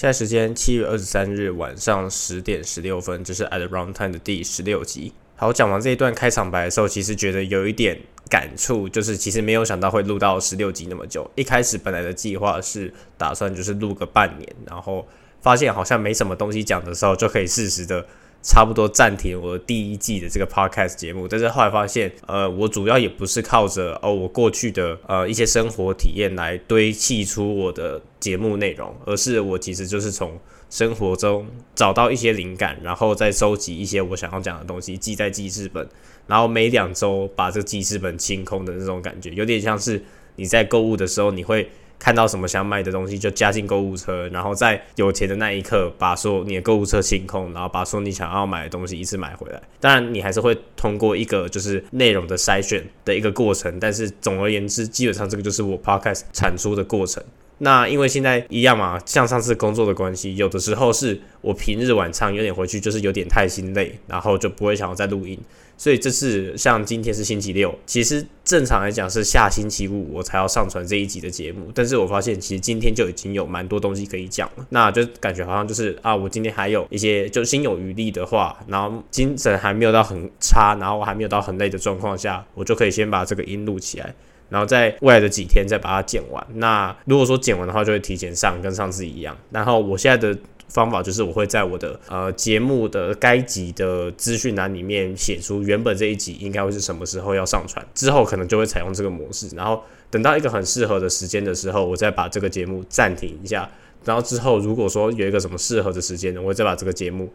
现在时间七月二十三日晚上十点十六分，这是 At Runtime 的第十六集。好，讲完这一段开场白的时候，其实觉得有一点感触，就是其实没有想到会录到十六集那么久。一开始本来的计划是打算就是录个半年，然后发现好像没什么东西讲的时候，就可以适时的。差不多暂停我第一季的这个 podcast 节目，但是后来发现，呃，我主要也不是靠着哦我过去的呃一些生活体验来堆砌出我的节目内容，而是我其实就是从生活中找到一些灵感，然后再收集一些我想要讲的东西，记在记事本，然后每两周把这个记事本清空的那种感觉，有点像是你在购物的时候你会。看到什么想买的东西就加进购物车，然后在有钱的那一刻把所有你的购物车清空，然后把所有你想要买的东西一次买回来。当然，你还是会通过一个就是内容的筛选的一个过程，但是总而言之，基本上这个就是我 podcast 产出的过程。那因为现在一样嘛，像上次工作的关系，有的时候是我平日晚上有点回去，就是有点太心累，然后就不会想要再录音。所以这次像今天是星期六，其实正常来讲是下星期五我才要上传这一集的节目。但是我发现其实今天就已经有蛮多东西可以讲了，那就感觉好像就是啊，我今天还有一些就心有余力的话，然后精神还没有到很差，然后还没有到很累的状况下，我就可以先把这个音录起来，然后在未来的几天再把它剪完。那如果说剪完的话，就会提前上，跟上次一样。然后我现在的。方法就是我会在我的呃节目的该集的资讯栏里面写出原本这一集应该会是什么时候要上传，之后可能就会采用这个模式，然后等到一个很适合的时间的时候，我再把这个节目暂停一下，然后之后如果说有一个什么适合的时间呢，我再把这个节目。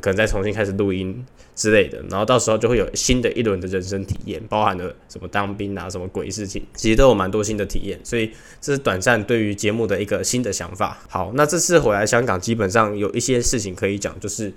可能再重新开始录音之类的，然后到时候就会有新的一轮的人生体验，包含了什么当兵啊，什么鬼事情，其实都有蛮多新的体验，所以这是短暂对于节目的一个新的想法。好，那这次回来香港，基本上有一些事情可以讲，就是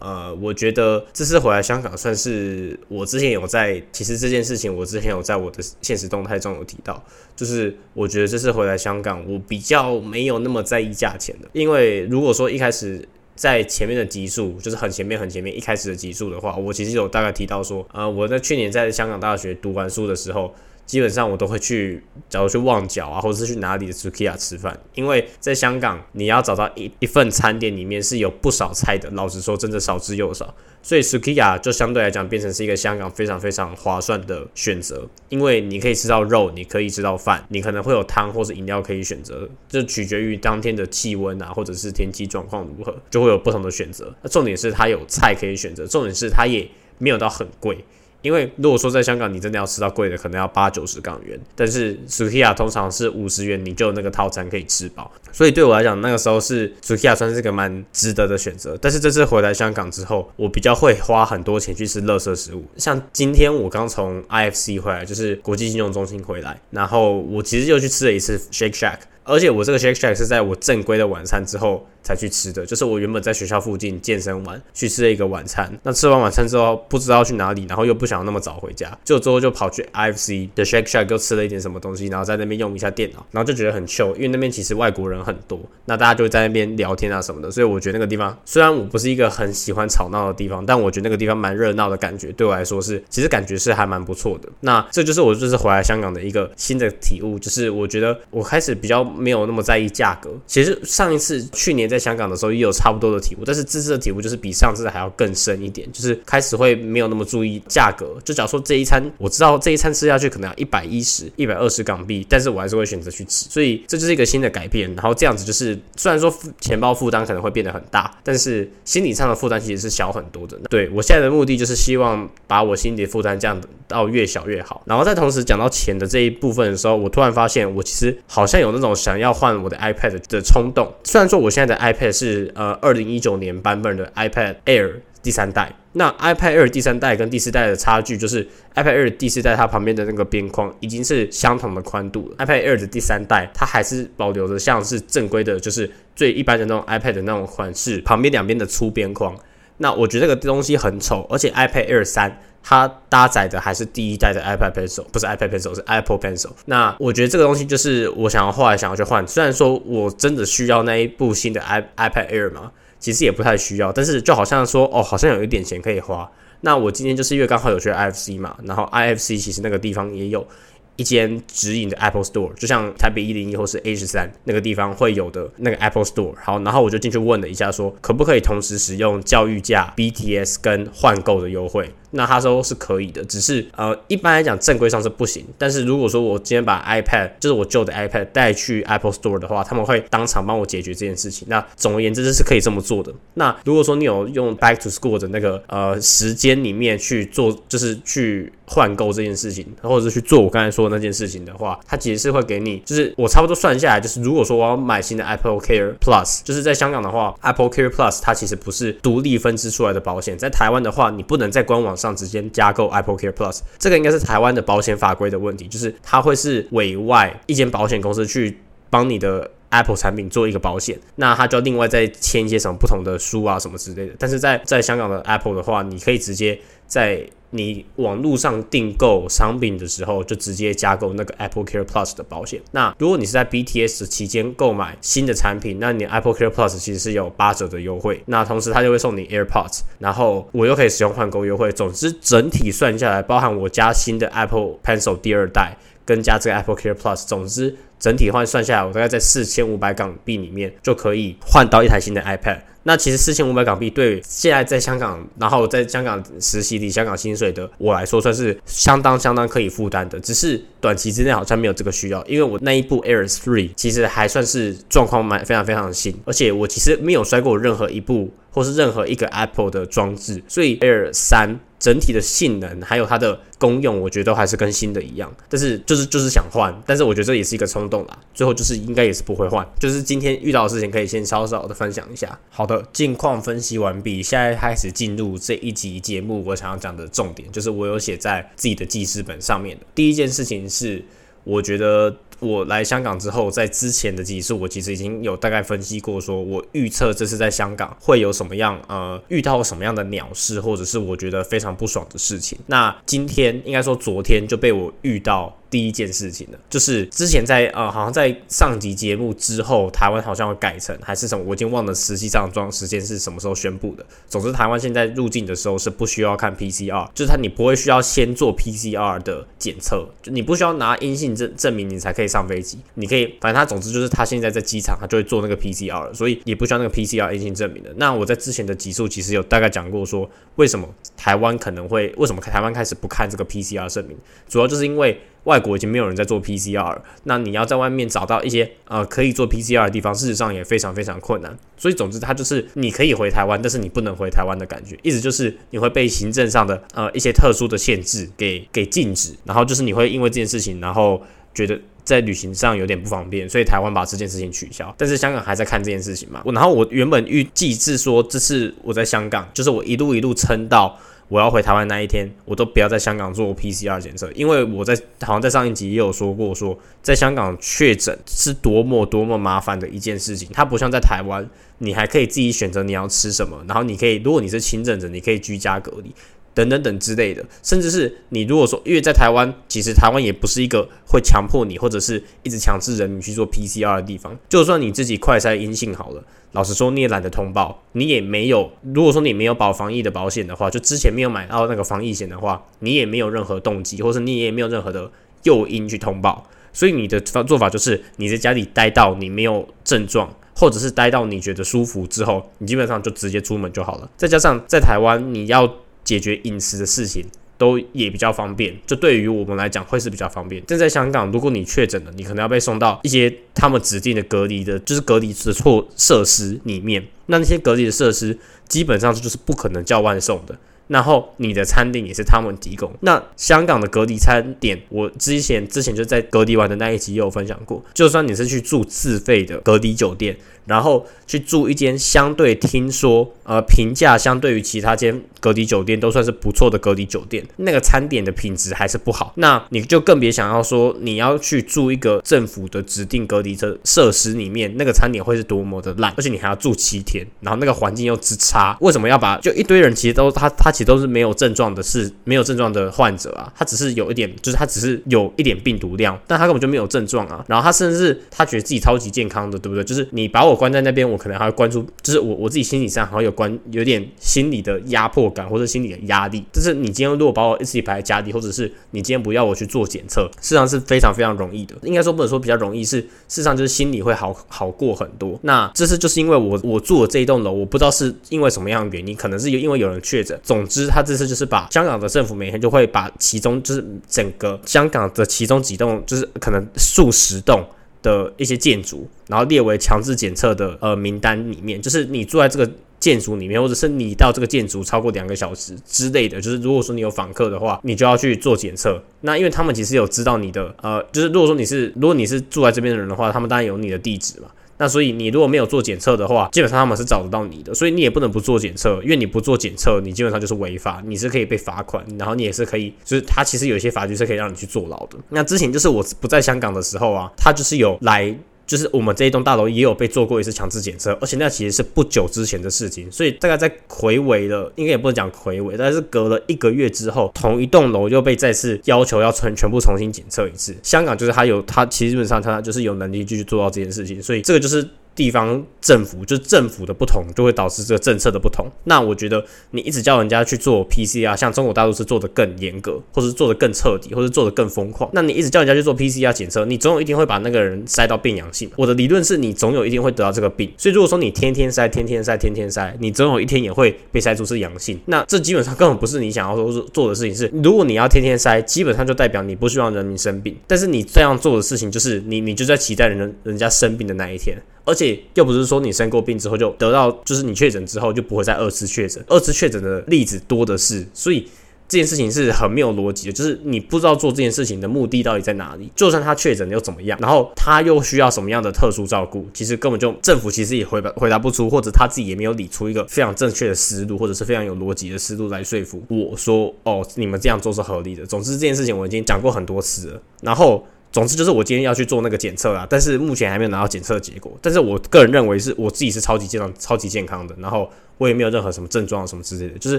呃，我觉得这次回来香港算是我之前有在，其实这件事情我之前有在我的现实动态中有提到，就是我觉得这次回来香港，我比较没有那么在意价钱的，因为如果说一开始。在前面的集数，就是很前面很前面一开始的集数的话，我其实有大概提到说，呃，我在去年在香港大学读完书的时候。基本上我都会去，假如去旺角啊，或者是去哪里的 Sukiya 吃饭，因为在香港你要找到一一份餐点里面是有不少菜的，老实说真的少之又少，所以 Sukiya 就相对来讲变成是一个香港非常非常划算的选择，因为你可以吃到肉，你可以吃到饭，你可能会有汤或者饮料可以选择，就取决于当天的气温啊，或者是天气状况如何，就会有不同的选择。那重点是它有菜可以选择，重点是它也没有到很贵。因为如果说在香港，你真的要吃到贵的，可能要八九十港元，但是 Sukiya 通常是五十元，你就有那个套餐可以吃饱。所以对我来讲，那个时候是 Sukiya 算是一个蛮值得的选择。但是这次回来香港之后，我比较会花很多钱去吃垃圾食物。像今天我刚从 IFC 回来，就是国际金融中心回来，然后我其实又去吃了一次 Shake Shack。而且我这个 shake shack 是在我正规的晚餐之后才去吃的，就是我原本在学校附近健身完去吃了一个晚餐。那吃完晚餐之后不知道去哪里，然后又不想那么早回家，就之后就跑去 IFC 的 shake shack 又吃了一点什么东西，然后在那边用一下电脑，然后就觉得很 chill，因为那边其实外国人很多，那大家就在那边聊天啊什么的，所以我觉得那个地方虽然我不是一个很喜欢吵闹的地方，但我觉得那个地方蛮热闹的感觉，对我来说是其实感觉是还蛮不错的。那这就是我这次回来香港的一个新的体悟，就是我觉得我开始比较。没有那么在意价格。其实上一次去年在香港的时候也有差不多的体悟，但是这次的体悟就是比上次还要更深一点，就是开始会没有那么注意价格。就假如说这一餐我知道这一餐吃下去可能要一百一十、一百二十港币，但是我还是会选择去吃。所以这就是一个新的改变。然后这样子就是虽然说钱包负担可能会变得很大，但是心理上的负担其实是小很多的。对我现在的目的就是希望把我心理负担降到越小越好。然后在同时讲到钱的这一部分的时候，我突然发现我其实好像有那种。想要换我的 iPad 的冲动，虽然说我现在的 iPad 是呃二零一九年版本的 iPad Air 第三代，那 iPad Air 第三代跟第四代的差距就是 iPad Air 第四代它旁边的那个边框已经是相同的宽度了，iPad Air 的第三代它还是保留着像是正规的，就是最一般的那种 iPad 的那种款式，旁边两边的粗边框。那我觉得这个东西很丑，而且 iPad Air 三。它搭载的还是第一代的 iPad Pencil，不是 iPad Pencil，是 Apple Pencil。那我觉得这个东西就是我想要后来想要去换。虽然说我真的需要那一部新的 i iPad Air 嘛，其实也不太需要。但是就好像说，哦，好像有一点钱可以花。那我今天就是因为刚好有去 IFC 嘛，然后 IFC 其实那个地方也有一间直营的 Apple Store，就像台北一零一或是 A 十三那个地方会有的那个 Apple Store。好，然后我就进去问了一下，说可不可以同时使用教育价、BTS 跟换购的优惠？那他说是可以的，只是呃，一般来讲正规上是不行。但是如果说我今天把 iPad，就是我旧的 iPad 带去 Apple Store 的话，他们会当场帮我解决这件事情。那总而言之，这是可以这么做的。那如果说你有用 Back to School 的那个呃时间里面去做，就是去换购这件事情，或者是去做我刚才说的那件事情的话，它其实是会给你，就是我差不多算下来，就是如果说我要买新的 Apple Care Plus，就是在香港的话，Apple Care Plus 它其实不是独立分支出来的保险，在台湾的话，你不能在官网。上直接加购 Apple Care Plus，这个应该是台湾的保险法规的问题，就是它会是委外一间保险公司去帮你的 Apple 产品做一个保险，那它就要另外再签一些什么不同的书啊什么之类的。但是在在香港的 Apple 的话，你可以直接在你网络上订购商品的时候，就直接加购那个 Apple Care Plus 的保险。那如果你是在 BTS 期间购买新的产品，那你 Apple Care Plus 其实是有八折的优惠。那同时它就会送你 AirPods，然后我又可以使用换购优惠。总之整体算下来，包含我加新的 Apple Pencil 第二代，跟加这个 Apple Care Plus，总之整体换算下来，我大概在四千五百港币里面就可以换到一台新的 iPad。那其实四千五百港币对现在在香港，然后在香港实习领香港薪水的我来说，算是相当相当可以负担的。只是短期之内好像没有这个需要，因为我那一部 Air Three 其实还算是状况蛮非常非常的新，而且我其实没有摔过任何一部或是任何一个 Apple 的装置，所以 Air 三。整体的性能还有它的功用，我觉得都还是跟新的一样。但是就是就是想换，但是我觉得这也是一个冲动啦。最后就是应该也是不会换。就是今天遇到的事情，可以先稍稍的分享一下。好的，近况分析完毕，现在开始进入这一集节目我想要讲的重点，就是我有写在自己的记事本上面的。第一件事情是，我觉得。我来香港之后，在之前的几次，我其实已经有大概分析过，说我预测这次在香港会有什么样，呃，遇到什么样的鸟事，或者是我觉得非常不爽的事情。那今天应该说昨天就被我遇到。第一件事情呢，就是之前在呃，好像在上集节目之后，台湾好像会改成还是什么，我已经忘了实际上装时间是什么时候宣布的。总之，台湾现在入境的时候是不需要看 PCR，就是它你不会需要先做 PCR 的检测，就你不需要拿阴性证证明你才可以上飞机，你可以反正它总之就是它现在在机场它就会做那个 PCR，所以也不需要那个 PCR 阴性证明的。那我在之前的集数其实有大概讲过说，为什么台湾可能会为什么台湾开始不看这个 PCR 证明，主要就是因为。外国已经没有人在做 PCR，那你要在外面找到一些呃可以做 PCR 的地方，事实上也非常非常困难。所以总之，它就是你可以回台湾，但是你不能回台湾的感觉，意思就是你会被行政上的呃一些特殊的限制给给禁止，然后就是你会因为这件事情，然后觉得在旅行上有点不方便，所以台湾把这件事情取消。但是香港还在看这件事情嘛？我然后我原本预计是说，这次我在香港，就是我一路一路撑到。我要回台湾那一天，我都不要在香港做 PCR 检测，因为我在好像在上一集也有说过，说在香港确诊是多么多么麻烦的一件事情。它不像在台湾，你还可以自己选择你要吃什么，然后你可以，如果你是轻症者，你可以居家隔离。等等等之类的，甚至是你如果说，因为在台湾，其实台湾也不是一个会强迫你或者是一直强制人民去做 PCR 的地方。就算你自己快筛阴性好了，老实说你也懒得通报，你也没有。如果说你没有保防疫的保险的话，就之前没有买到那个防疫险的话，你也没有任何动机，或者你也没有任何的诱因去通报。所以你的做法就是你在家里待到你没有症状，或者是待到你觉得舒服之后，你基本上就直接出门就好了。再加上在台湾你要。解决饮食的事情都也比较方便，这对于我们来讲会是比较方便。但在香港，如果你确诊了，你可能要被送到一些他们指定的隔离的，就是隔离的措设施里面。那那些隔离的设施基本上就是不可能叫外送的。然后你的餐点也是他们提供。那香港的隔离餐点，我之前之前就在隔离完的那一集也有分享过。就算你是去住自费的隔离酒店。然后去住一间相对听说呃评价相对于其他间隔离酒店都算是不错的隔离酒店，那个餐点的品质还是不好，那你就更别想要说你要去住一个政府的指定隔离的设施里面，那个餐点会是多么的烂，而且你还要住七天，然后那个环境又之差，为什么要把就一堆人其实都他他其实都是没有症状的，是没有症状的患者啊，他只是有一点，就是他只是有一点病毒量，但他根本就没有症状啊。然后他甚至他觉得自己超级健康的，对不对？就是你把我关在那边，我可能还会关注，就是我我自己心理上好像有关有点心理的压迫感或者心理的压力。就是你今天如果把我一起排在家里，或者是你今天不要我去做检测，事实上是非常非常容易的。应该说不能说比较容易，是事实上就是心里会好好过很多。那这是就是因为我我住的这一栋楼，我不知道是因为什么样的原因，可能是因为有人确诊。总总之，他这次就是把香港的政府每天就会把其中就是整个香港的其中几栋，就是可能数十栋的一些建筑，然后列为强制检测的呃名单里面。就是你住在这个建筑里面，或者是你到这个建筑超过两个小时之类的，就是如果说你有访客的话，你就要去做检测。那因为他们其实有知道你的呃，就是如果说你是如果你是住在这边的人的话，他们当然有你的地址嘛。那所以你如果没有做检测的话，基本上他们是找得到你的，所以你也不能不做检测，因为你不做检测，你基本上就是违法，你是可以被罚款，然后你也是可以，就是他其实有一些法律是可以让你去坐牢的。那之前就是我不在香港的时候啊，他就是有来。就是我们这一栋大楼也有被做过一次强制检测，而且那其实是不久之前的事情，所以大概在魁伟的，应该也不能讲魁伟，但是隔了一个月之后，同一栋楼又被再次要求要全全部重新检测一次。香港就是他有他其实基本上他就是有能力继续做到这件事情，所以这个就是。地方政府就政府的不同，就会导致这个政策的不同。那我觉得你一直叫人家去做 PCR，像中国大陆是做的更严格，或是做的更彻底，或是做的更疯狂。那你一直叫人家去做 PCR 检测，你总有一天会把那个人筛到变阳性。我的理论是你总有一天会得到这个病。所以如果说你天天筛、天天筛、天天筛，你总有一天也会被筛出是阳性。那这基本上根本不是你想要说做的事情。是如果你要天天筛，基本上就代表你不希望人民生病。但是你这样做的事情，就是你你就在期待人人家生病的那一天。而且又不是说你生过病之后就得到，就是你确诊之后就不会再二次确诊，二次确诊的例子多的是，所以这件事情是很没有逻辑的，就是你不知道做这件事情的目的到底在哪里。就算他确诊又怎么样？然后他又需要什么样的特殊照顾？其实根本就政府其实也回答回答不出，或者他自己也没有理出一个非常正确的思路，或者是非常有逻辑的思路来说服我说，哦，你们这样做是合理的。总之这件事情我已经讲过很多次了，然后。总之就是我今天要去做那个检测啦，但是目前还没有拿到检测结果。但是我个人认为是我自己是超级健康、超级健康的，然后我也没有任何什么症状什么之类的。就是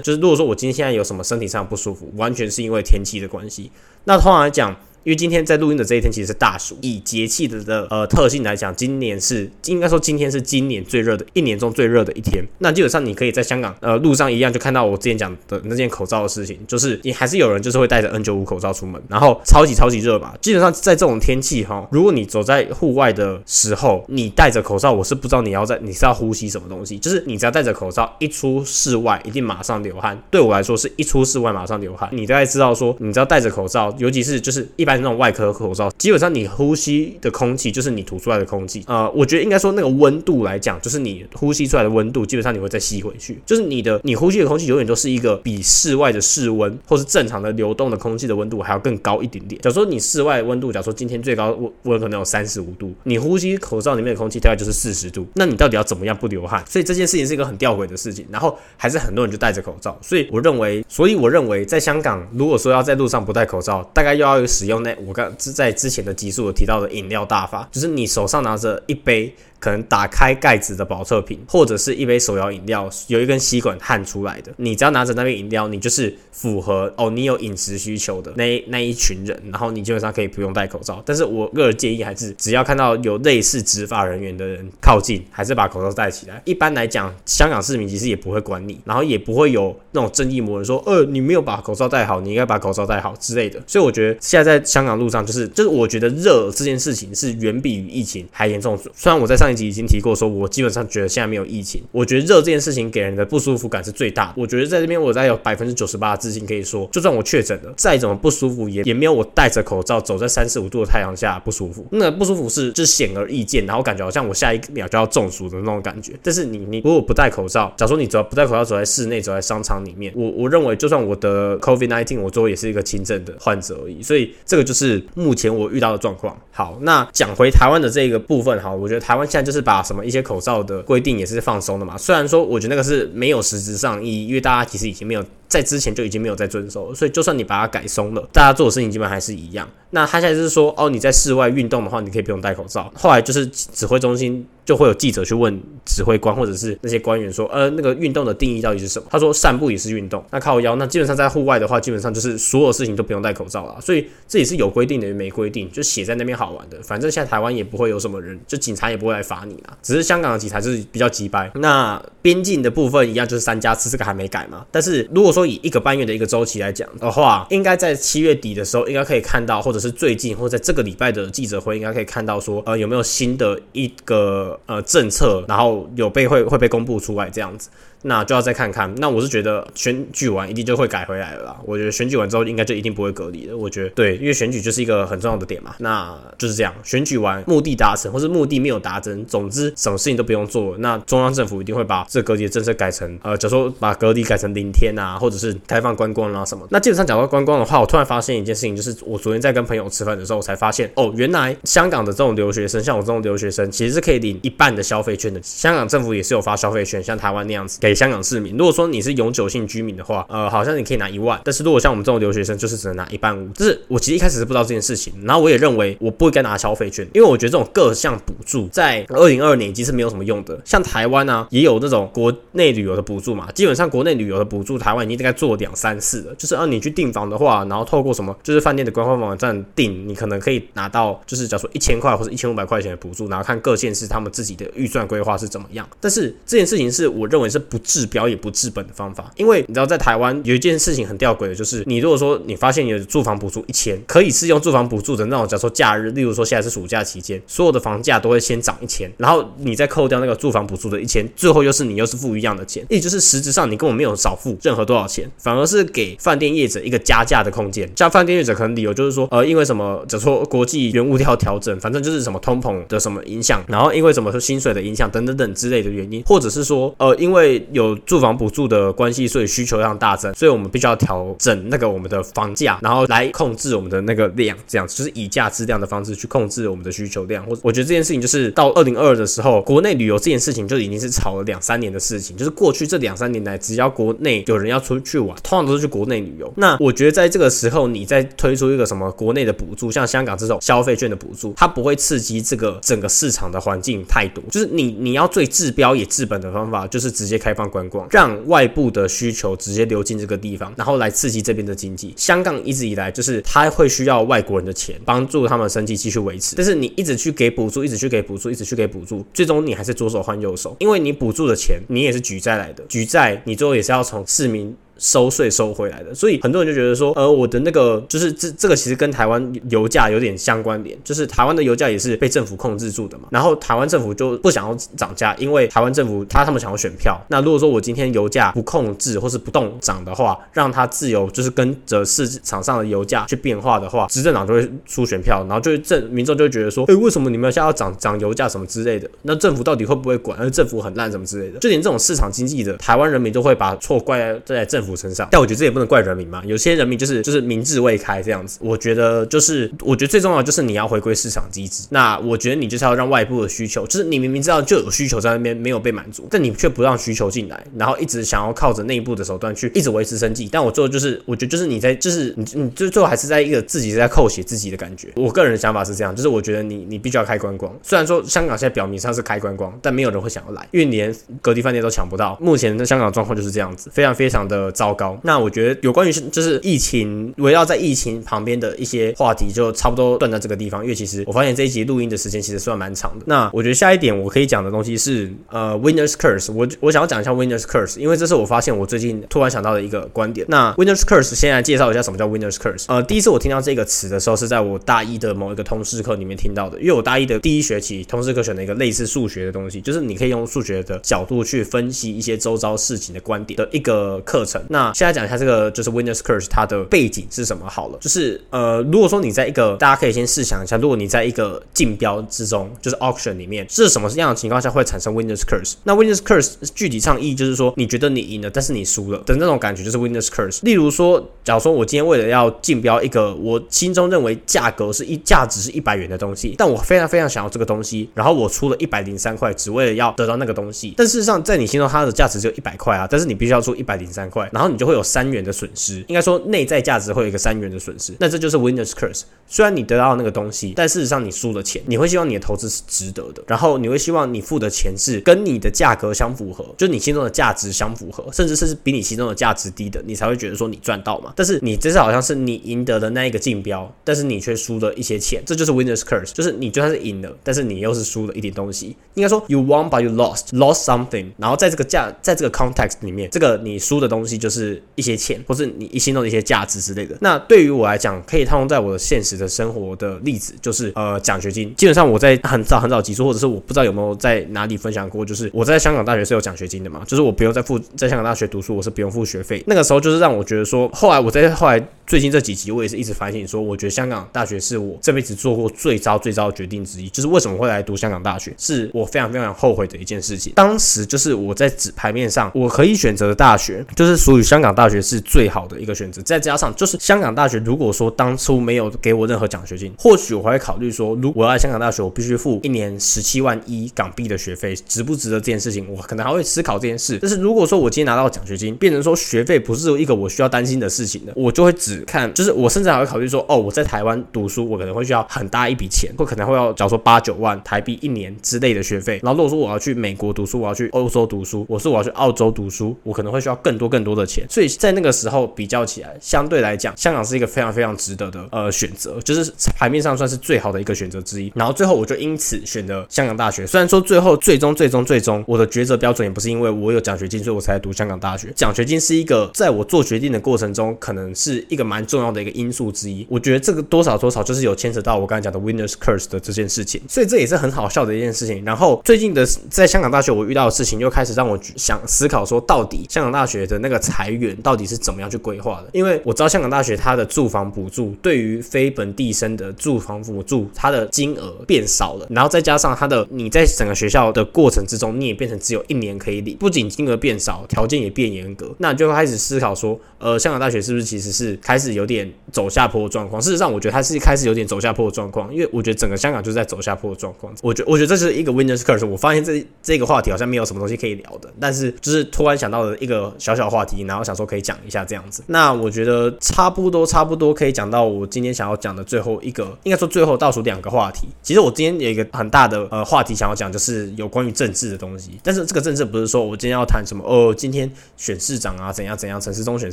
就是，如果说我今天现在有什么身体上不舒服，完全是因为天气的关系。那通常来讲。因为今天在录音的这一天其实是大暑，以节气的的呃特性来讲，今年是应该说今天是今年最热的一年中最热的一天。那基本上你可以在香港呃路上一样就看到我之前讲的那件口罩的事情，就是你还是有人就是会戴着 N95 口罩出门，然后超级超级热吧。基本上在这种天气哈，如果你走在户外的时候，你戴着口罩，我是不知道你要在你是要呼吸什么东西，就是你只要戴着口罩一出室外，一定马上流汗。对我来说是一出室外马上流汗。你大概知道说，你只要戴着口罩，尤其是就是一般。那种外科口罩，基本上你呼吸的空气就是你吐出来的空气。呃，我觉得应该说那个温度来讲，就是你呼吸出来的温度，基本上你会再吸回去。就是你的你呼吸的空气永远都是一个比室外的室温或是正常的流动的空气的温度还要更高一点点。假如说你室外温度，假如说今天最高温温可能有三十五度，你呼吸口罩里面的空气大概就是四十度，那你到底要怎么样不流汗？所以这件事情是一个很吊诡的事情。然后还是很多人就戴着口罩。所以我认为，所以我认为在香港，如果说要在路上不戴口罩，大概又要使用那我刚在。在之前的集数有提到的饮料大法，就是你手上拿着一杯。可能打开盖子的保测瓶，或者是一杯手摇饮料，有一根吸管焊出来的。你只要拿着那杯饮料，你就是符合哦，你有饮食需求的那那一群人，然后你基本上可以不用戴口罩。但是我个人建议还是，只要看到有类似执法人员的人靠近，还是把口罩戴起来。一般来讲，香港市民其实也不会管你，然后也不会有那种正义魔人说，呃，你没有把口罩戴好，你应该把口罩戴好之类的。所以我觉得现在在香港路上，就是就是我觉得热这件事情是远比于疫情还严重。虽然我在上一集。已经提过，说我基本上觉得现在没有疫情。我觉得热这件事情给人的不舒服感是最大的。我觉得在这边，我在有百分之九十八的自信可以说，就算我确诊了，再怎么不舒服，也也没有我戴着口罩走在三十五度的太阳下不舒服。那不舒服是是显而易见，然后感觉好像我下一秒就要中暑的那种感觉。但是你你如果不戴口罩，假如说你只要不戴口罩走在室内，走在商场里面，我我认为就算我的 COVID nineteen，我最后也是一个轻症的患者而已。所以这个就是目前我遇到的状况。好，那讲回台湾的这个部分，哈，我觉得台湾现在就是把什么一些口罩的规定也是放松的嘛。虽然说我觉得那个是没有实质上意义，因为大家其实已经没有在之前就已经没有在遵守，所以就算你把它改松了，大家做的事情基本还是一样。那他现在就是说，哦，你在室外运动的话，你可以不用戴口罩。后来就是指挥中心。就会有记者去问指挥官或者是那些官员说，呃，那个运动的定义到底是什么？他说散步也是运动。那靠腰，那基本上在户外的话，基本上就是所有事情都不用戴口罩了。所以这也是有规定的，没规定就写在那边好玩的。反正现在台湾也不会有什么人，就警察也不会来罚你啦。只是香港的警察就是比较急掰。那边境的部分一样，就是三加四，这个还没改嘛。但是如果说以一个半月的一个周期来讲的话，应该在七月底的时候，应该可以看到，或者是最近或者在这个礼拜的记者会，应该可以看到说，呃，有没有新的一个呃政策。然后有被会会被公布出来这样子。那就要再看看。那我是觉得选举完一定就会改回来了啦。我觉得选举完之后应该就一定不会隔离了。我觉得对，因为选举就是一个很重要的点嘛。那就是这样，选举完目的达成，或是目的没有达成，总之什么事情都不用做。那中央政府一定会把这隔离的政策改成，呃，假如说把隔离改成零天啊，或者是开放观光啊什么。那基本上讲到观光的话，我突然发现一件事情，就是我昨天在跟朋友吃饭的时候，我才发现哦，原来香港的这种留学生，像我这种留学生，其实是可以领一半的消费券的。香港政府也是有发消费券，像台湾那样子给香港市民。如果说你是永久性居民的话，呃，好像你可以拿一万，但是如果像我们这种留学生，就是只能拿一半五。就是我其实一开始是不知道这件事情，然后我也认为我不应该拿消费券，因为我觉得这种各项补助在二零二二年已经是没有什么用的。像台湾呢，也有那种国内旅游的补助嘛，基本上国内旅游的补助，台湾已经大概做两三次了。就是啊，你去订房的话，然后透过什么，就是饭店的官方网站订，你可能可以拿到，就是假如说一千块或者一千五百块钱的补助，然后看各县市他们自己的预算规划是怎么样。但是这件事情是我认为是不治标也不治本的方法。因为你知道，在台湾有一件事情很吊诡的，就是你如果说你发现你的住房补助一千，可以适用住房补助的那种，假如说假日，例如说现在是暑假期间，所有的房价都会先涨一千，然后你再扣掉那个住房补助的一千，最后又是你又是付一样的钱，也就是实质上你根本没有少付任何多少钱，反而是给饭店业者一个加价的空间。像饭店业者可能理由就是说，呃，因为什么，假说国际原物料调整，反正就是什么通膨的什么影响，然后因为什么说薪水的影响等等等之类的原因，或者是说，呃，因为有住房补助的关系。所以需求量大增，所以我们必须要调整那个我们的房价，然后来控制我们的那个量，这样就是以价质量的方式去控制我们的需求量。或我觉得这件事情就是到二零二二的时候，国内旅游这件事情就已经是炒了两三年的事情。就是过去这两三年来，只要国内有人要出去玩，通常都是去国内旅游。那我觉得在这个时候，你再推出一个什么国内的补助，像香港这种消费券的补助，它不会刺激这个整个市场的环境太多。就是你你要最治标也治本的方法，就是直接开放观光，让外部的。需求直接流进这个地方，然后来刺激这边的经济。香港一直以来就是它会需要外国人的钱，帮助他们生计继续维持。但是你一直去给补助，一直去给补助，一直去给补助，最终你还是左手换右手，因为你补助的钱你也是举债来的，举债你最后也是要从市民。收税收回来的，所以很多人就觉得说，呃，我的那个就是这这个其实跟台湾油价有点相关联，就是台湾的油价也是被政府控制住的嘛。然后台湾政府就不想要涨价，因为台湾政府他他们想要选票。那如果说我今天油价不控制或是不动涨的话，让它自由就是跟着市场上的油价去变化的话，执政党就会输选票，然后就政民众就会觉得说，哎，为什么你们现在要涨涨油价什么之类的？那政府到底会不会管？而政府很烂什么之类的？就连这种市场经济的台湾人民都会把错怪在政府身上。但我觉得这也不能怪人民嘛，有些人民就是就是明智未开这样子。我觉得就是我觉得最重要就是你要回归市场机制。那我觉得你就是要让外部的需求，就是你明明知道就有需求在那边没有被满足，但你却不让需求进来，然后一直想要靠着内部的手段去一直维持生计。但我做的就是，我觉得就是你在就是你你最最后还是在一个自己在扣血自己的感觉。我个人的想法是这样，就是我觉得你你必须要开观光。虽然说香港现在表面上是开观光，但没有人会想要来，因为连隔离饭店都抢不到。目前的香港状况就是这样子，非常非常的糟糕。那我觉得有关于就是疫情围绕在疫情旁边的一些话题，就差不多断在这个地方。因为其实我发现这一集录音的时间其实算蛮长的。那我觉得下一点我可以讲的东西是呃，Winners Curse。我我想要讲一下 Winners Curse，因为这是我发现我最近突然想到的一个观点。那 Winners Curse 先来介绍一下什么叫 Winners Curse。呃，第一次我听到这个词的时候是在我大一的某一个通识课里面听到的。因为我大一的第一学期通识课选了一个类似数学的东西，就是你可以用数学的角度去分析一些周遭事情的观点的一个课程。那现在讲一下这个就是 Winners Curse 它的背景是什么？好了，就是呃，如果说你在一个大家可以先试想一下，如果你在一个竞标之中，就是 auction 里面，是什么样的情况下会产生 Winners Curse？那 Winners Curse 具体上意义就是说，你觉得你赢了，但是你输了的那种感觉，就是 Winners Curse。例如说，假如说我今天为了要竞标一个我心中认为价格是一价值是一百元的东西，但我非常非常想要这个东西，然后我出了一百零三块，只为了要得到那个东西。但事实上，在你心中它的价值只有一百块啊，但是你必须要出一百零三块。然后你就会有三元的损失。应该说内在价值会有一个三元的损失，那这就是 winners curse。虽然你得到那个东西，但事实上你输了钱，你会希望你的投资是值得的，然后你会希望你付的钱是跟你的价格相符合，就你心中的价值相符合，甚至是比你心中的价值低的，你才会觉得说你赚到嘛。但是你这是好像是你赢得的那一个竞标，但是你却输了一些钱，这就是 winners curse，就是你就算是赢了，但是你又是输了一点东西。应该说 you won but you lost lost something。然后在这个价，在这个 context 里面，这个你输的东西就是一些钱，或是你一心中的一些价值之类的。那对于我来讲，可以套用在我的现实的生活的例子，就是呃奖学金。基本上我在很早很早几处，或者是我不知道有没有在哪里分享过，就是我在香港大学是有奖学金的嘛，就是我不用再付在香港大学读书，我是不用付学费。那个时候就是让我觉得说，后来我在后来最近这几集，我也是一直反省说，我觉得香港大学是我这辈子做过最糟最糟的决定之一。就是为什么会来读香港大学，是我非常非常后悔的一件事情。当时就是我在纸牌面上我可以选择的大学，就是于香港大学是最好的一个选择。再加上就是香港大学，如果说当初没有给我任何奖学金，或许我还会考虑说，如果要来香港大学，我必须付一年十七万一港币的学费，值不值得这件事情，我可能还会思考这件事。但是如果说我今天拿到奖学金，变成说学费不是一个我需要担心的事情的，我就会只看，就是我甚至还会考虑说，哦，我在台湾读书，我可能会需要很大一笔钱，或可能会要，假如说八九万台币一年之类的学费。然后如果说我要去美国读书，我要去欧洲读书，我说我要去澳洲读书，我可能会需要更多更多的钱。所以在那个时候比较起来，相对来讲，香港是一个非常非常值得的呃选择，就是牌面上算是最好的一个选择之一。然后最后我就因此选择香港大学。虽然说最后最终最终最终我的抉择标准也不是因为我有奖学金，所以我才读香港大学。奖学金是一个在我做决定的过程中，可能是一个蛮重要的一个因素之一。我觉得这个多少多少就是有牵扯到我刚才讲的 winners curse 的这件事情，所以这也是很好笑的一件事情。然后最近的在香港大学我遇到的事情，又开始让我想思考说，到底香港大学的那个裁员到底是怎么样去规划的？因为我知道香港大学它的住房补助对于非本地生的住房补助，它的金额变少了，然后再加上它的你在整个学校的过程之中，你也变成只有一年可以领，不仅金额变少，条件也变严格，那就开始思考说，呃，香港大学是不是其实是开始有点走下坡的状况？事实上，我觉得它是开始有点走下坡的状况，因为我觉得整个香港就是在走下坡的状况。我觉我觉得这是一个 winners curse。我发现这这个话题好像没有什么东西可以聊的，但是就是突然想到了一个小小话题，然后想说可以讲一下这样子。那我觉得差不多差不多可以讲到我今天想要讲的最后一个，应该说最后倒数两个话题。其实我今天有一个很大的呃话题想要讲，就是有关于政治的东西。但是这个政治不是说我今天要谈什么哦，今天选市长啊怎样怎样，陈世忠选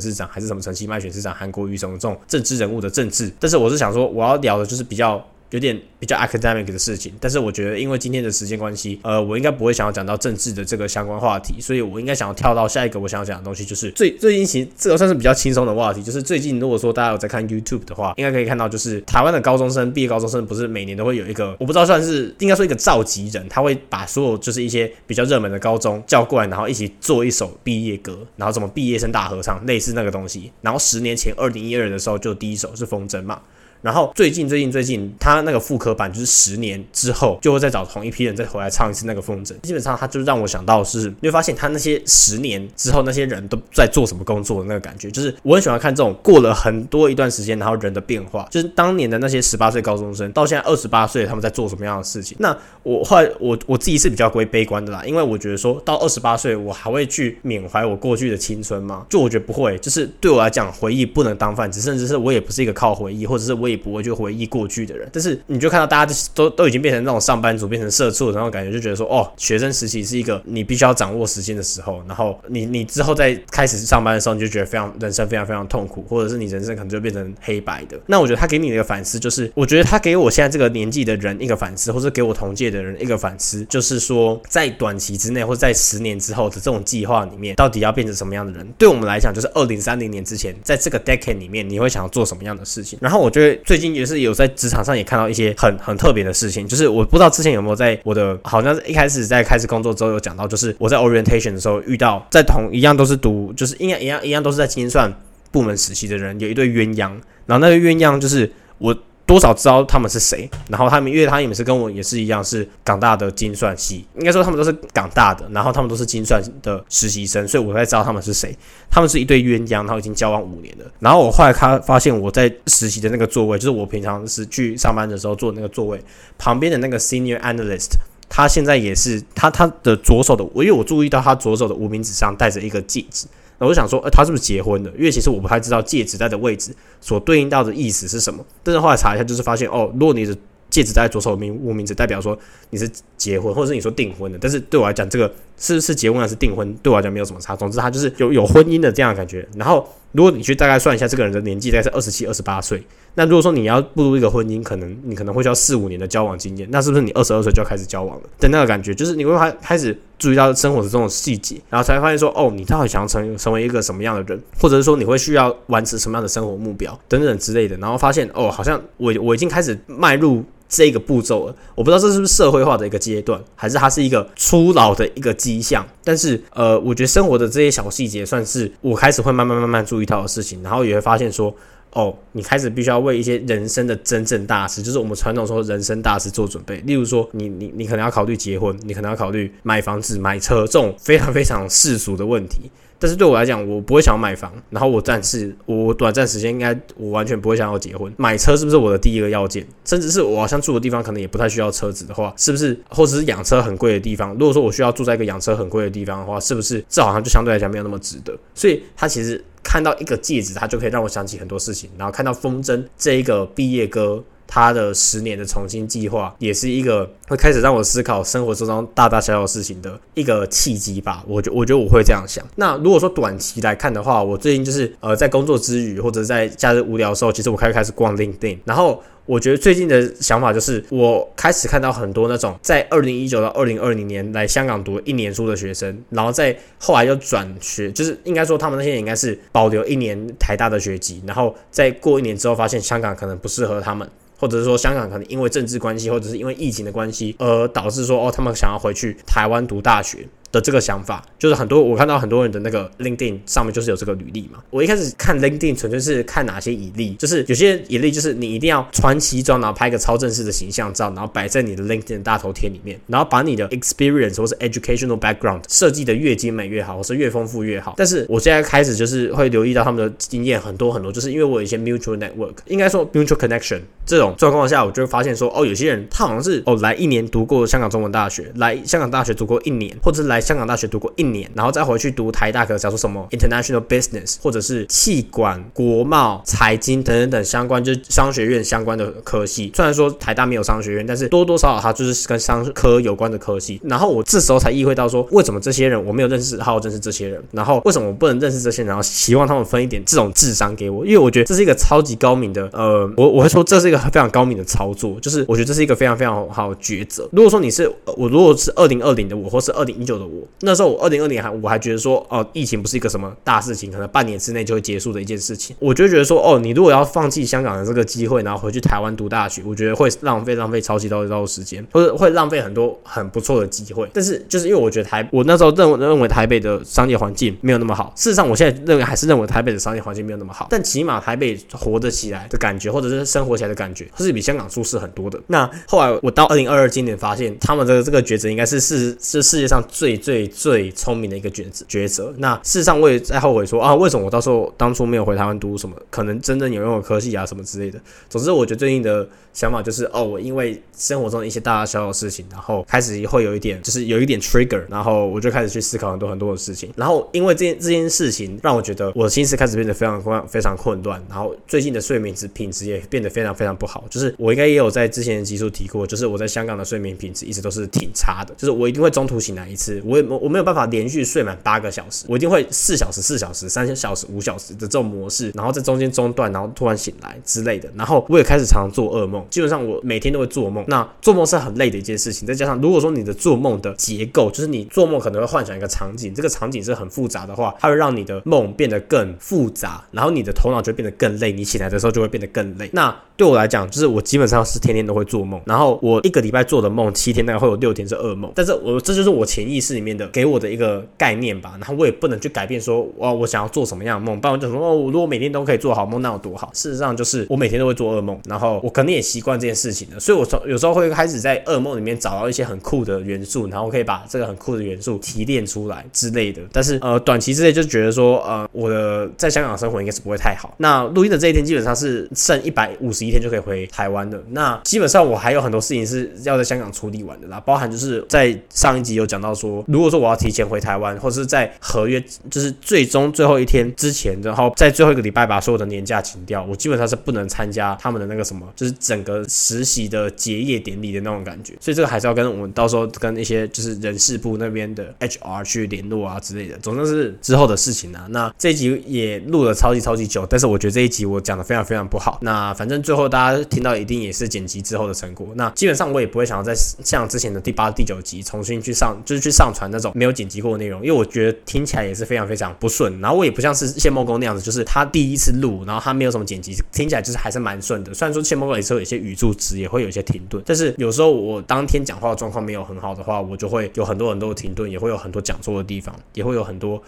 市长还是什么陈其迈选市长，韩国瑜什么这种政治人物的政治。但是我是想说，我要聊的就是比较。有点比较 academic 的事情，但是我觉得因为今天的时间关系，呃，我应该不会想要讲到政治的这个相关话题，所以我应该想要跳到下一个我想要讲的东西，就是最最近其实这个算是比较轻松的话题，就是最近如果说大家有在看 YouTube 的话，应该可以看到，就是台湾的高中生毕业高中生不是每年都会有一个，我不知道算是应该说一个召集人，他会把所有就是一些比较热门的高中叫过来，然后一起做一首毕业歌，然后什么毕业生大合唱，类似那个东西。然后十年前二零一二的时候，就第一首是风筝嘛。然后最近最近最近，他那个复刻版就是十年之后就会再找同一批人再回来唱一次那个风筝。基本上他就让我想到是，你会发现他那些十年之后那些人都在做什么工作的那个感觉，就是我很喜欢看这种过了很多一段时间，然后人的变化，就是当年的那些十八岁高中生到现在二十八岁，他们在做什么样的事情。那我后来我我自己是比较归悲观的啦，因为我觉得说到二十八岁，我还会去缅怀我过去的青春吗？就我觉得不会，就是对我来讲，回忆不能当饭吃，甚至是我也不是一个靠回忆，或者是我也不会去回忆过去的人。但是你就看到大家都都已经变成那种上班族，变成社畜的那种感觉，就觉得说哦，学生时期是一个你必须要掌握时间的时候，然后你你之后再开始上班的时候，你就觉得非常人生非常非常痛苦，或者是你人生可能就变成黑白的。那我觉得他给你的一个反思，就是我觉得他给我现在这个年纪的人一个反思，或者给我同届的人一个反思，就是说在短期之内，或者在十年之后的这种计划里面，到底要变成什么样的人？对我们来讲，就是二零三零年之前，在这个 decade 里面，你会想要做什么样的事情？然后我觉得最近也是有在职场上也看到一些很很特别的事情，就是我不知道之前有没有在我的好像是一开始在开始工作之后有讲到，就是我在 orientation 的时候遇到在同一样都是读，就是一样一样一样都是在精算部门实习的人，有一对鸳鸯，然后那个鸳鸯就是我。多少知道他们是谁，然后他们因为他也是跟我也是一样是港大的精算系，应该说他们都是港大的，然后他们都是精算的实习生，所以我才知道他们是谁。他们是一对鸳鸯，然后已经交往五年了。然后我后来他发现我在实习的那个座位，就是我平常是去上班的时候坐的那个座位旁边的那个 senior analyst，他现在也是他他的左手的，我因为我注意到他左手的无名指上戴着一个戒指。我就想说，呃，他是不是结婚的？因为其实我不太知道戒指戴的位置所对应到的意思是什么。但是后来查一下，就是发现哦，如果你的戒指戴左手名无名指，代表说你是结婚，或者是你说订婚的。但是对我来讲，这个是是结婚还是订婚，对我来讲没有什么差。总之，他就是有有婚姻的这样感觉。然后，如果你去大概算一下这个人的年纪，大概是二十七、二十八岁。那如果说你要步入一个婚姻，可能你可能会需要四五年的交往经验。那是不是你二十二岁就要开始交往了？的那个感觉，就是你会开开始注意到生活的这种细节，然后才发现说，哦，你到底想要成成为一个什么样的人，或者是说你会需要完成什么样的生活目标等等之类的。然后发现，哦，好像我我已经开始迈入。这个步骤，我不知道这是不是社会化的一个阶段，还是它是一个初老的一个迹象。但是，呃，我觉得生活的这些小细节，算是我开始会慢慢慢慢注意到的事情。然后也会发现说，哦，你开始必须要为一些人生的真正大事，就是我们传统说人生大事做准备。例如说，你你你可能要考虑结婚，你可能要考虑买房子、买车这种非常非常世俗的问题。但是对我来讲，我不会想要买房，然后我暂时我短暂时间应该我完全不会想要结婚。买车是不是我的第一个要件？甚至是我好像住的地方可能也不太需要车子的话，是不是？或者是养车很贵的地方，如果说我需要住在一个养车很贵的地方的话，是不是这好像就相对来讲没有那么值得？所以他其实看到一个戒指，他就可以让我想起很多事情。然后看到风筝这一个毕业歌。他的十年的重新计划，也是一个会开始让我思考生活之中大大小小事情的一个契机吧。我觉我觉得我会这样想。那如果说短期来看的话，我最近就是呃在工作之余或者在假日无聊的时候，其实我开始开始逛 LinkedIn。然后我觉得最近的想法就是，我开始看到很多那种在二零一九到二零二零年来香港读一年书的学生，然后在后来又转学，就是应该说他们那些人应该是保留一年台大的学籍，然后在过一年之后发现香港可能不适合他们。或者是说香港可能因为政治关系，或者是因为疫情的关系，而导致说哦，他们想要回去台湾读大学。的这个想法，就是很多我看到很多人的那个 LinkedIn 上面就是有这个履历嘛。我一开始看 LinkedIn 纯粹是看哪些以例，就是有些以例就是你一定要穿西装，然后拍个超正式的形象照，然后摆在你的 LinkedIn 大头贴里面，然后把你的 experience 或是 educational background 设计的越精美越好，或是越丰富越好。但是我现在开始就是会留意到他们的经验很多很多，就是因为我有一些 mutual network，应该说 mutual connection 这种状况下，我就会发现说哦，有些人他好像是哦来一年读过香港中文大学，来香港大学读过一年，或者来香港大学读过一年，然后再回去读台大，可能想说什么 international business，或者是气管、国贸、财经等等等相关，就是商学院相关的科系。虽然说台大没有商学院，但是多多少少它就是跟商科有关的科系。然后我这时候才意会到说，为什么这些人我没有认识，好好认识这些人？然后为什么我不能认识这些人？然后希望他们分一点这种智商给我？因为我觉得这是一个超级高明的，呃，我 我会说这是一个非常高明的操作，就是我觉得这是一个非常非常好的抉择。如果说你是我，如果是二零二零的我，或是二零一九的，那时候我二。零二年还我还觉得说哦，疫情不是一个什么大事情，可能半年之内就会结束的一件事情。我就觉得说哦，你如果要放弃香港的这个机会，然后回去台湾读大学，我觉得会浪费浪费超级多的时间，或者会浪费很多很不错的机会。但是就是因为我觉得台，我那时候认认为台北的商业环境没有那么好。事实上，我现在认为还是认为台北的商业环境没有那么好。但起码台北活得起来的感觉，或者是生活起来的感觉，是比香港舒适很多的。那后来我到二零二二今年发现，他们的这个抉择应该是是是世界上最最最聪明的一个抉择。抉择。那事实上，我也在后悔说啊，为什么我到时候当初没有回台湾读什么可能真正有用的科系啊，什么之类的。总之，我觉得最近的想法就是，哦，我因为生活中的一些大大小小的事情，然后开始会有一点，就是有一点 trigger，然后我就开始去思考很多很多的事情。然后因为这件这件事情，让我觉得我的心思开始变得非常非常混乱。然后最近的睡眠质品质也变得非常非常不好。就是我应该也有在之前的集数提过，就是我在香港的睡眠品质一直都是挺差的。就是我一定会中途醒来一次，我也我没有办法连续睡满八。个小时，我一定会四小时、四小时、三小时、五小时的这种模式，然后在中间中断，然后突然醒来之类的。然后我也开始常常做噩梦，基本上我每天都会做梦。那做梦是很累的一件事情，再加上如果说你的做梦的结构，就是你做梦可能会幻想一个场景，这个场景是很复杂的话，它会让你的梦变得更复杂，然后你的头脑就会变得更累，你醒来的时候就会变得更累。那对我来讲，就是我基本上是天天都会做梦，然后我一个礼拜做的梦，七天大概会有六天是噩梦。但是我这就是我潜意识里面的给我的一个概念吧。然后我也不能去改变说，哦，我想要做什么样的梦。不然我就说，哦，如果每天都可以做好梦，那有多好？事实上就是我每天都会做噩梦，然后我肯定也习惯这件事情了。所以我从有时候会开始在噩梦里面找到一些很酷的元素，然后可以把这个很酷的元素提炼出来之类的。但是呃，短期之内就觉得说，呃，我的在香港生活应该是不会太好。那录音的这一天基本上是剩一百五十一天就可以回台。湾的那基本上我还有很多事情是要在香港处理完的啦，包含就是在上一集有讲到说，如果说我要提前回台湾，或者是在合约就是最终最后一天之前，然后在最后一个礼拜把所有的年假请掉，我基本上是不能参加他们的那个什么，就是整个实习的结业典礼的那种感觉。所以这个还是要跟我们到时候跟一些就是人事部那边的 HR 去联络啊之类的。总之是之后的事情啊。那这一集也录了超级超级久，但是我觉得这一集我讲的非常非常不好。那反正最后大家听到一定也是剪辑之后的成果。那基本上我也不会想要再像之前的第八、第九集重新去上，就是去上传那种没有剪辑过的内容，因为我觉得听起来也是非常非常不顺。然后我也不像是谢梦工那样子，就是他第一次录，然后他没有什么剪辑，听起来就是还是蛮顺的。虽然说谢梦工也是有一些语助词，也会有一些停顿，但是有时候我当天讲话的状况没有很好的话，我就会有很多很多的停顿，也会有很多讲错的地方，也会有很多。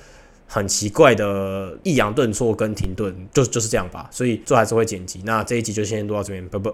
很奇怪的抑扬顿挫跟停顿，就就是这样吧，所以最后还是会剪辑。那这一集就先录到这边，拜拜。